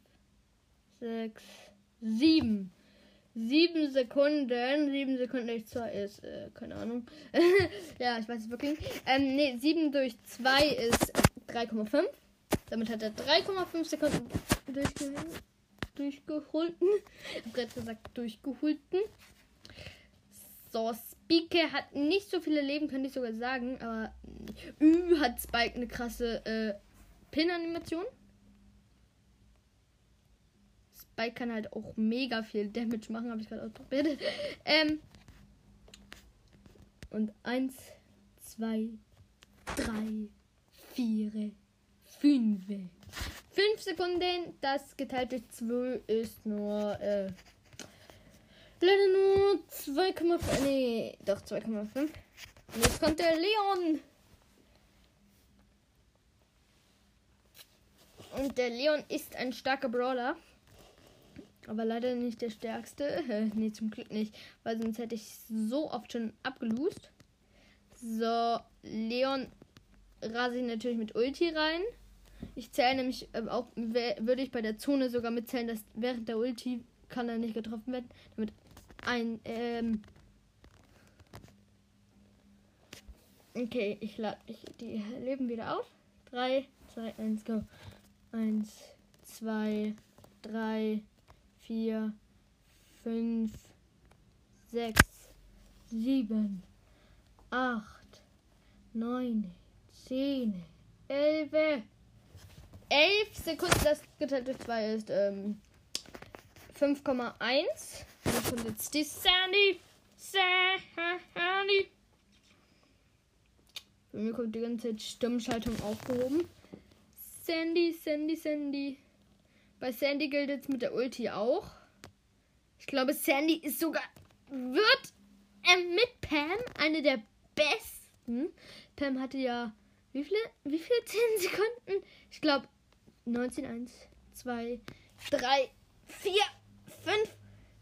sechs, sieben. Sieben Sekunden. Sieben Sekunden durch zwei ist, äh, keine Ahnung. ja, ich weiß es wirklich. Ähm, nee, sieben durch zwei ist 3,5. Damit hat er 3,5 Sekunden durchge durchgeholten. Ich hab gerade gesagt, durchgeholten. So, Spike hat nicht so viele Leben, könnte ich sogar sagen, aber Ü hat Spike eine krasse äh, Pin-Animation. Spike kann halt auch mega viel Damage machen, habe ich gerade ausprobiert. Ähm, und eins, zwei, drei, vier, fünf. Fünf Sekunden, das geteilt durch 2 ist nur, äh, leider nur 2,5. Nee, doch 2,5. Und jetzt kommt der Leon. Und der Leon ist ein starker Brawler. Aber leider nicht der stärkste. nee, zum Glück nicht. Weil sonst hätte ich so oft schon abgelust. So, Leon rase ich natürlich mit Ulti rein. Ich zähle nämlich ähm, auch, würde ich bei der Zone sogar mitzählen, dass während der Ulti kann er nicht getroffen werden. Damit ein, ähm. Okay, ich lade die Leben wieder auf. 3, 2, 1, go. 1, 2, 3, 4, 5, 6, 7, 8, 9, 10, 11. 11 Sekunden, das geteilt durch 2 ist ähm, 5,1. Dann kommt jetzt die Sandy. Sandy. Bei mir kommt die ganze Zeit Stimmschaltung aufgehoben. Sandy, Sandy, Sandy. Bei Sandy gilt jetzt mit der Ulti auch. Ich glaube, Sandy ist sogar, wird ähm, mit Pam eine der besten. Pam hatte ja, wie viele, wie viele 10 Sekunden? Ich glaube, 19, 1, 2, 3, 4, 5,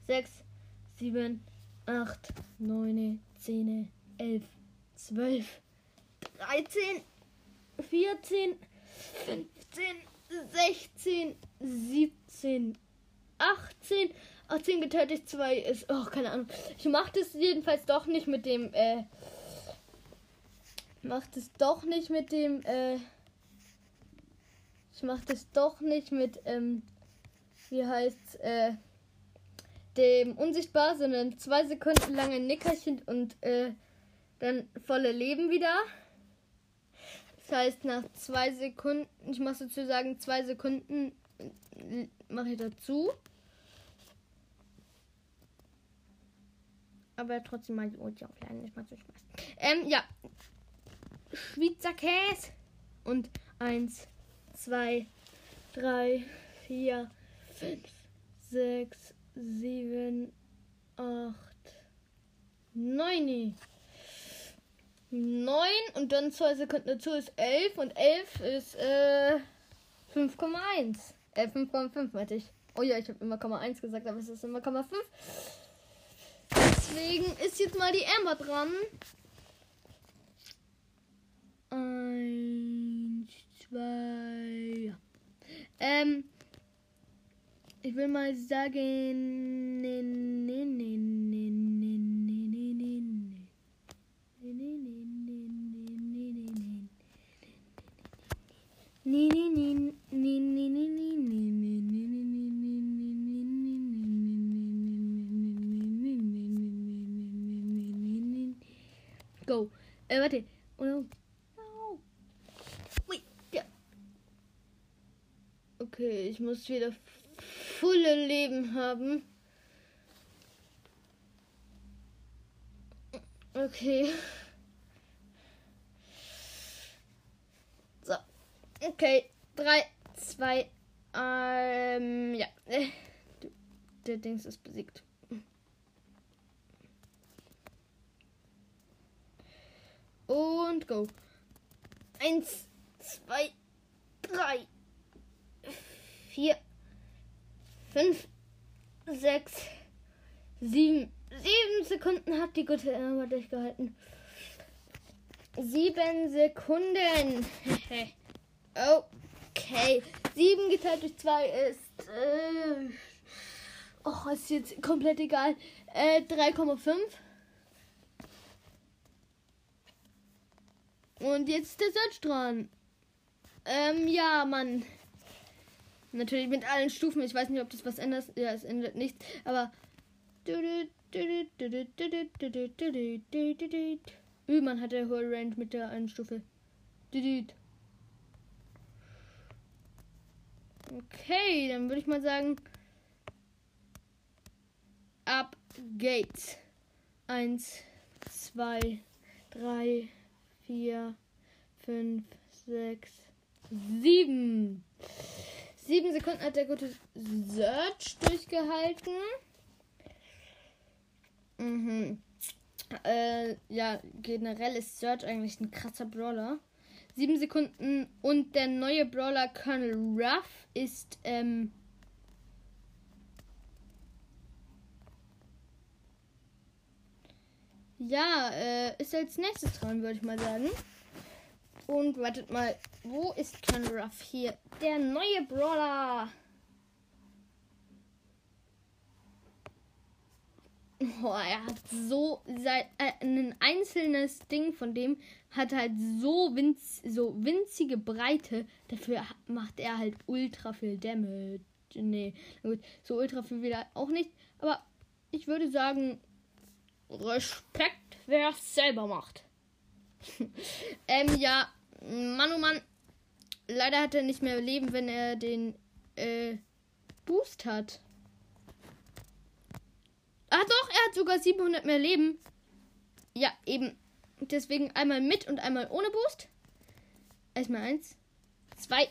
6, 7, 8, 9, 10, 11, 12, 13, 14, 15, 16, 17, 18. 18 geteilt durch 2 ist. Oh, keine Ahnung. Ich mach das jedenfalls doch nicht mit dem. Äh, mach das doch nicht mit dem. Äh, ich mach das doch nicht mit. Ähm, wie heißt's? Äh, dem Unsichtbar, sondern zwei Sekunden lang ein Nickerchen und äh, dann volle Leben wieder. Das heißt, nach zwei Sekunden, ich muss sozusagen zwei Sekunden äh, mache ich dazu. Aber trotzdem mal die Ulti aufladen, nicht mal so Spaß. Ähm, ja. Schweizer Käse. Und eins, zwei, drei, vier, fünf, sechs, sieben, acht, neun. 9 und dann 2 Sekunden dazu ist 11 und 11 ist äh, 5,1. Äh, 5,5 meinte ich. Oh ja, ich habe immer 1 gesagt, aber es ist immer 5. Deswegen ist jetzt mal die Amber dran. Eins, zwei, ja. Ähm, ich will mal sagen, ne, ne, ne, ne, ne, Nee, nee, nee, nee, nee, nee, nee, nee, nee, nee, nee, nee. Go. Äh, warte. Oh no. No. Wait. Ja. Okay, ich muss wieder volle Leben haben. Okay. Okay. Drei, zwei, ähm, ja. Der Dings ist besiegt. Und go. Eins, zwei, drei, vier, fünf, sechs, sieben. Sieben Sekunden hat die gute Emma durchgehalten. Sieben Sekunden. okay. Sieben geteilt durch zwei ist. Äh, oh, ist jetzt komplett egal. Äh, 3,5. Und jetzt ist der Search dran. Ähm, ja, Mann. Natürlich mit allen Stufen. Ich weiß nicht, ob das was ändert. Ja, es ändert nichts. Aber. Üh, man hat der hohe Range mit der einen Stufe. Okay, dann würde ich mal sagen. Ab geht's. Eins, zwei, drei, vier, fünf, sechs, sieben. Sieben Sekunden hat der gute Search durchgehalten. Mhm. Äh, ja, generell ist Search eigentlich ein krasser Brawler. Sieben Sekunden und der neue Brawler Colonel Ruff ist, ähm, Ja, äh, ist als nächstes dran, würde ich mal sagen. Und wartet mal, wo ist Colonel Ruff hier? Der neue Brawler. Oh, er hat so sein, äh, ein einzelnes Ding von dem hat halt so, winz, so winzige Breite. Dafür macht er halt ultra viel Damage. Nee, gut, so ultra viel wieder auch nicht. Aber ich würde sagen, Respekt, wer es selber macht. ähm, ja, Mann, oh Mann. Leider hat er nicht mehr Leben, wenn er den äh, Boost hat. Ah doch, er hat sogar 700 mehr Leben. Ja, eben. Deswegen einmal mit und einmal ohne Boost. Erstmal eins, zwei,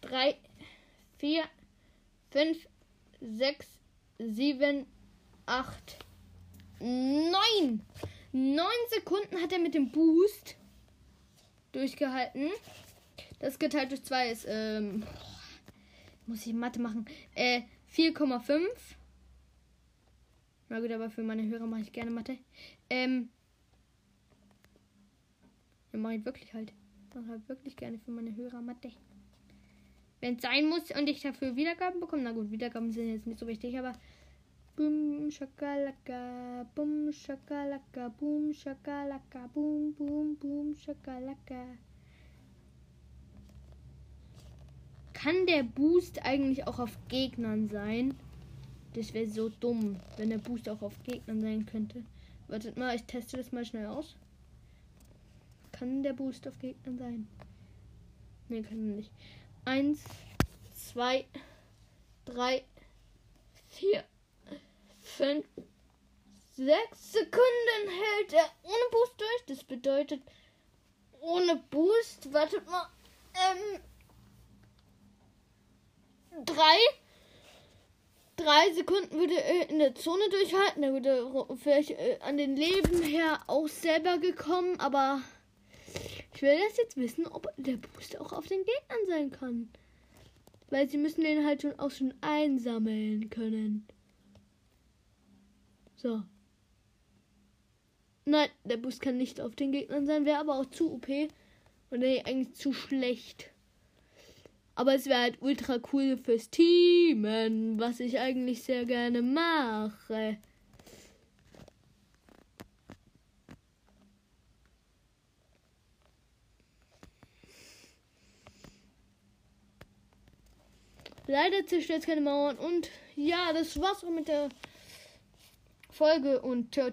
drei, vier, fünf, sechs, sieben, acht, neun. Neun Sekunden hat er mit dem Boost durchgehalten. Das geteilt durch zwei ist, ähm, muss ich Mathe machen, äh, 4,5. Na gut, aber für meine Hörer mache ich gerne Mathe. Ähm. Ja, mache ich wirklich halt. Mache halt wirklich gerne für meine Hörer Mathe. Wenn es sein muss und ich dafür Wiedergaben bekomme, na gut, Wiedergaben sind jetzt nicht so wichtig, aber. Boom, shakalaka, boom, shakalaka, boom, shakalaka, boom, boom, boom, shakalaka. Kann der Boost eigentlich auch auf Gegnern sein? Das wäre so dumm, wenn der Boost auch auf Gegnern sein könnte. Wartet mal, ich teste das mal schnell aus. Kann der Boost auf Gegnern sein? Ne, kann nicht. Eins, zwei, drei, vier, fünf, sechs Sekunden hält er ohne Boost durch. Das bedeutet, ohne Boost, wartet mal, ähm, drei, drei Sekunden würde in der Zone durchhalten. Er würde vielleicht äh, an den Leben her auch selber gekommen, aber ich will das jetzt wissen, ob der Boost auch auf den Gegnern sein kann. Weil sie müssen den halt schon auch schon einsammeln können. So. Nein, der Boost kann nicht auf den Gegnern sein, wäre aber auch zu OP und eigentlich zu schlecht. Aber es wäre halt ultra cool fürs Teamen, was ich eigentlich sehr gerne mache. Leider zerstört keine Mauern und ja, das war's auch mit der Folge und ciao.